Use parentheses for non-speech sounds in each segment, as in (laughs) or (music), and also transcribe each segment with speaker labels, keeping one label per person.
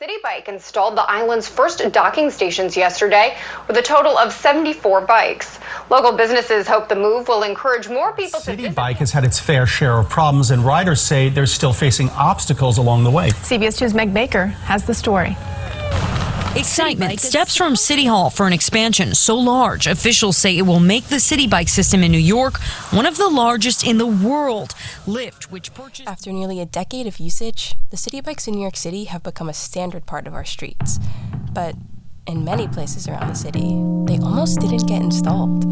Speaker 1: Citi Bike installed the island's first docking stations yesterday with a total of 74 bikes. Local businesses hope the move will encourage more people
Speaker 2: Citi
Speaker 1: to visit.
Speaker 2: Bike has had its fair share of problems, and riders say they're still facing obstacles along the way.
Speaker 3: CBS 2's Meg Baker has the story.
Speaker 4: Excitement steps from City Hall for an expansion so large, officials say it will make the Citi Bike system in New York one of the largest in the world. Lyft, which purchased.
Speaker 5: After nearly a decade of usage, the Citi bikes in New York City have become a standard part of our streets. But in many places around the city, they almost didn't get installed.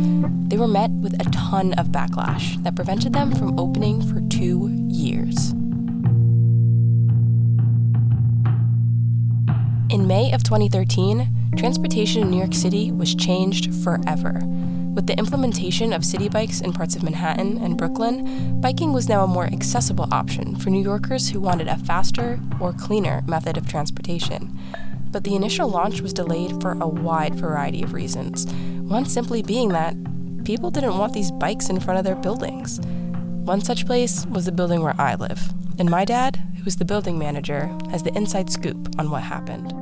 Speaker 5: They were met with a ton of backlash that prevented them from opening for two years. In May of 2013, transportation in New York City was changed forever. With the implementation of Citi bikes in parts of Manhattan and Brooklyn, biking was now a more accessible option for New Yorkers who wanted a faster or cleaner method of transportation. But the initial launch was delayed for a wide variety of reasons, one simply being that people didn't want these bikes in front of their buildings. One such place was the building where I live, and my dad, who's the building manager, has the inside scoop on what happened.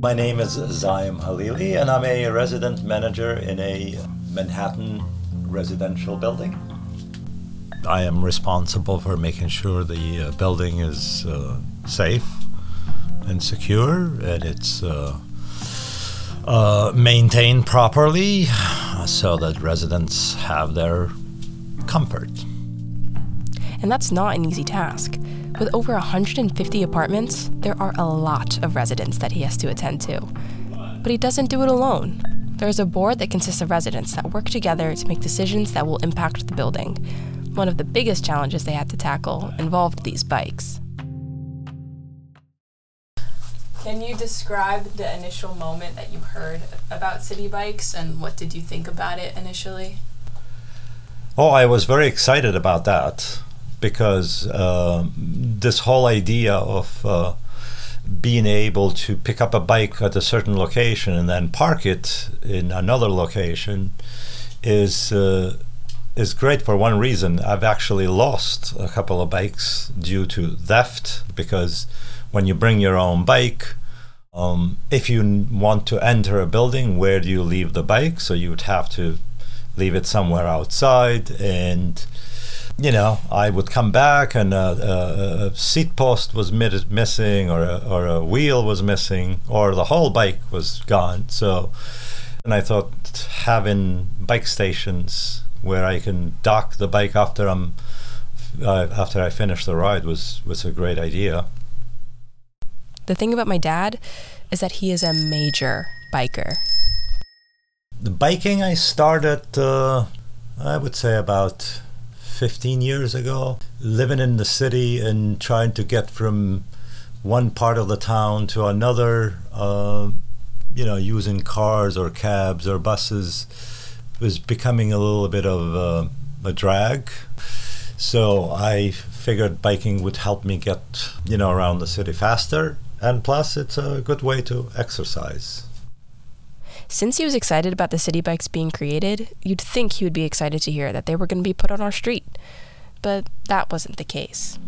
Speaker 6: My name is Zaim Halili, and I'm a resident manager in a Manhattan residential building. I am responsible for making sure the uh, building is uh, safe and secure and it's uh, uh, maintained properly so that residents have their comfort.
Speaker 5: And that's not an easy task. With over 150 apartments, there are a lot of residents that he has to attend to. But he doesn't do it alone. There's a board that consists of residents that work together to make decisions that will impact the building. One of the biggest challenges they had to tackle involved these bikes.
Speaker 3: Can you describe the initial moment that you heard about Citi bikes and what did you think about it initially?
Speaker 6: Oh, I was very excited about that because uh, this whole idea of uh, being able to pick up a bike at a certain location and then park it in another location is uh, is great for one reason. I've actually lost a couple of bikes due to theft because when you bring your own bike, um, if you want to enter a building, where do you leave the bike? So you would have to leave it somewhere outside and you know, I would come back and a, a, a seat post was missing, or a, or a wheel was missing, or the whole bike was gone. So, and I thought having bike stations where I can dock the bike after I'm uh, after I finish the ride was was a great idea.
Speaker 5: The thing about my dad is that he is a major biker.
Speaker 6: The biking I started, uh, I would say about 15 years ago, living in the city and trying to get from one part of the town to another, uh, you know, using cars or cabs or buses was becoming a little bit of uh, a drag. So I figured biking would help me get, you know, around the city faster. And plus, it's a good way to exercise.
Speaker 5: Since he was excited about the Citi bikes being created, you'd think he would be excited to hear that they were going to be put on our street. But that wasn't the case.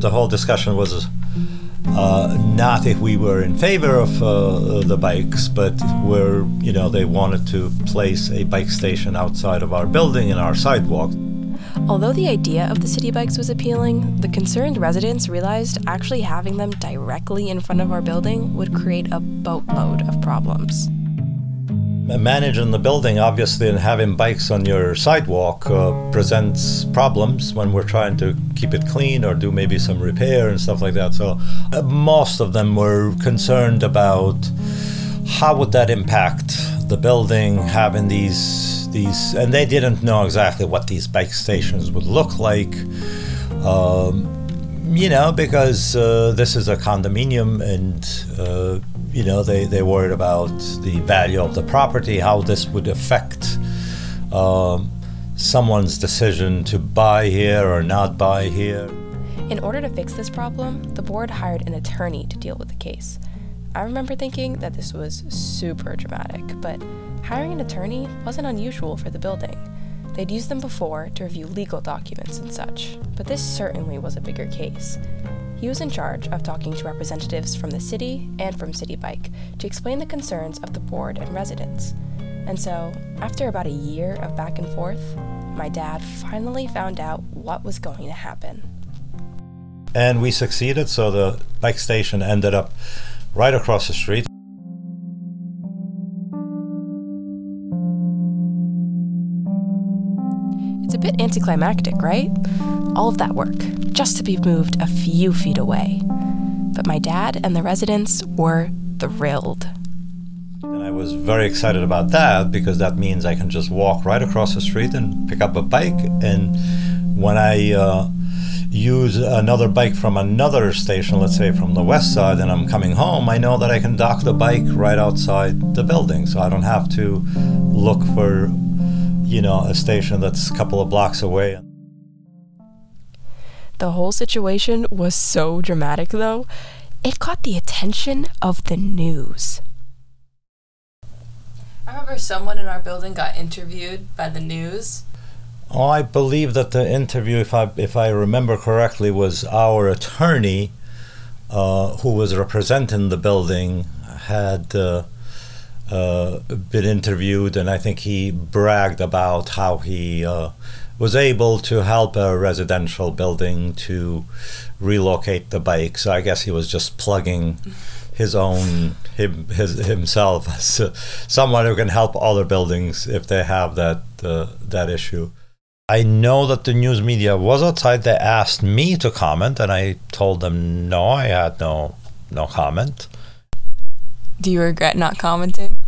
Speaker 6: The whole discussion was uh, not if we were in favor of uh, the bikes, but where you know they wanted to place a bike station outside of our building in our sidewalk.
Speaker 5: Although the idea of the Citi bikes was appealing, the concerned residents realized actually having them directly in front of our building would create a boatload of problems.
Speaker 6: Managing the building, obviously, and having bikes on your sidewalk uh, presents problems when we're trying to keep it clean or do maybe some repair and stuff like that. So, uh, most of them were concerned about how would that impact the building having these these, and they didn't know exactly what these bike stations would look like. Um, you know, because uh, this is a condominium and, uh, you know, they, they worried about the value of the property, how this would affect um, someone's decision to buy here or not buy here.
Speaker 5: In order to fix this problem, the board hired an attorney to deal with the case. I remember thinking that this was super dramatic, but Hiring an attorney wasn't unusual for the building. They'd used them before to review legal documents and such, but this certainly was a bigger case. He was in charge of talking to representatives from the city and from Citi Bike to explain the concerns of the board and residents. And so, after about a year of back and forth, my dad finally found out what was going to happen.
Speaker 6: And we succeeded, so the bike station ended up right across the street.
Speaker 5: It's a bit anticlimactic, right? All of that work, just to be moved a few feet away. But my dad and the residents were thrilled.
Speaker 6: And I was very excited about that because that means I can just walk right across the street and pick up a bike. And when I uh, use another bike from another station, let's say from the west side, and I'm coming home, I know that I can dock the bike right outside the building. So I don't have to look for, you know, a station that's a couple of blocks away.
Speaker 5: The whole situation was so dramatic, though, it caught the attention of the news.
Speaker 3: I remember someone in our building got interviewed by the news.
Speaker 6: Oh, I believe that the interview, if I if I remember correctly, was our attorney, uh, who was representing the building, had uh, uh, been interviewed, and I think he bragged about how he uh, was able to help a residential building to relocate the bike. So I guess he was just plugging his own him his himself (laughs) as someone who can help other buildings if they have that uh, that issue. I know that the news media was outside. They asked me to comment, and I told them no. I had no no comment.
Speaker 5: Do you regret not commenting?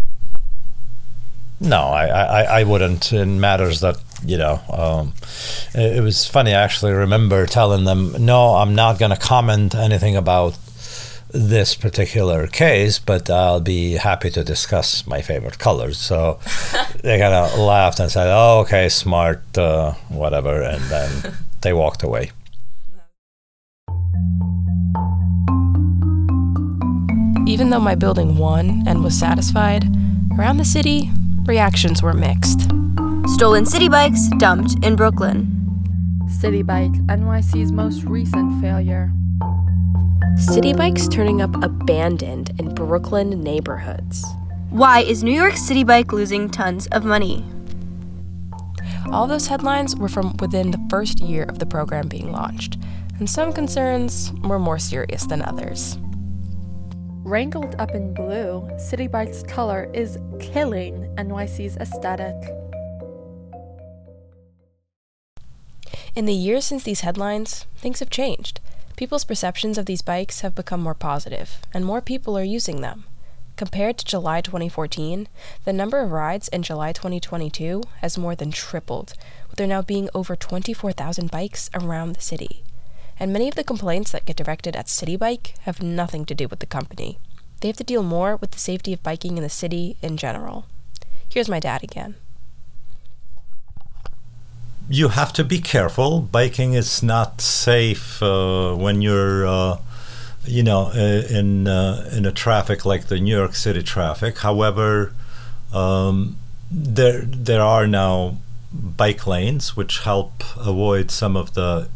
Speaker 6: No, I, I, I wouldn't in matters that you know. Um, it, it was funny. I actually remember telling them, no, I'm not going to comment anything about this particular case, but I'll be happy to discuss my favorite colors. So (laughs) they kind of laughed and said, "Oh, okay, smart, uh, whatever," and then (laughs) they walked away.
Speaker 5: Even though my building won and was satisfied, around the city, reactions were mixed.
Speaker 7: Stolen Citi bikes dumped in Brooklyn.
Speaker 8: Citi Bike, NYC's most recent failure.
Speaker 5: Citi bikes turning up abandoned in Brooklyn neighborhoods.
Speaker 7: Why is New York Citi Bike losing tons of money?
Speaker 5: All those headlines were from within the first year of the program being launched, and some concerns were more serious than others.
Speaker 8: Wrangled up in blue, Citi Bike's color is killing NYC's aesthetic.
Speaker 5: In the years since these headlines, things have changed. People's perceptions of these bikes have become more positive, and more people are using them. Compared to July 2014, the number of rides in July 2022 has more than tripled, with there now being over 24,000 bikes around the city. And many of the complaints that get directed at Citi Bike have nothing to do with the company. They have to deal more with the safety of biking in the city in general. Here's my dad again.
Speaker 6: You have to be careful. Biking is not safe uh, when you're, uh, you know, uh, in uh, in a traffic like the New York City traffic. However, um, there there are now bike lanes which help avoid some of the,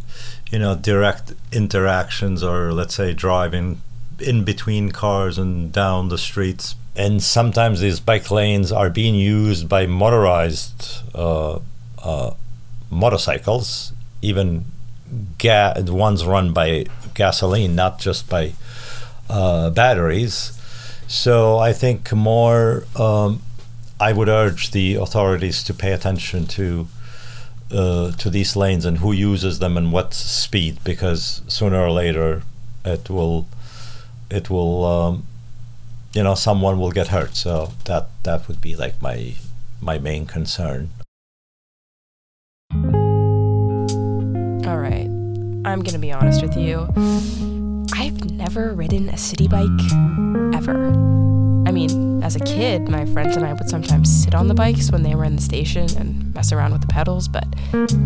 Speaker 6: you know, direct interactions or let's say driving in between cars and down the streets. And sometimes these bike lanes are being used by motorized uh, uh, motorcycles, even ga- ones run by gasoline, not just by uh, batteries. So I think more. Um, I would urge the authorities to pay attention to uh, to these lanes and who uses them and what speed, because sooner or later it will it will um, you know someone will get hurt. So that that would be like my my main concern.
Speaker 5: I'm gonna be honest with you. I've never ridden a Citi bike ever. I mean, As a kid, my friends and I would sometimes sit on the bikes when they were in the station and mess around with the pedals, but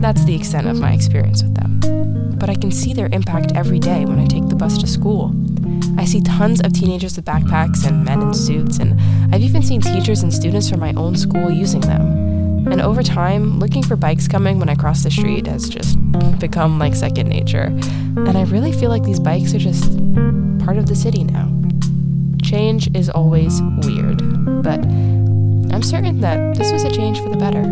Speaker 5: that's the extent of my experience with them. But I can see their impact every day when I take the bus to school. I see tons of teenagers with backpacks and men in suits, and I've even seen teachers and students from my own school using them. And over time, looking for bikes coming when I cross the street has just become like second nature. And I really feel like these bikes are just part of the city now. Change is always weird, but I'm certain that this was a change for the better.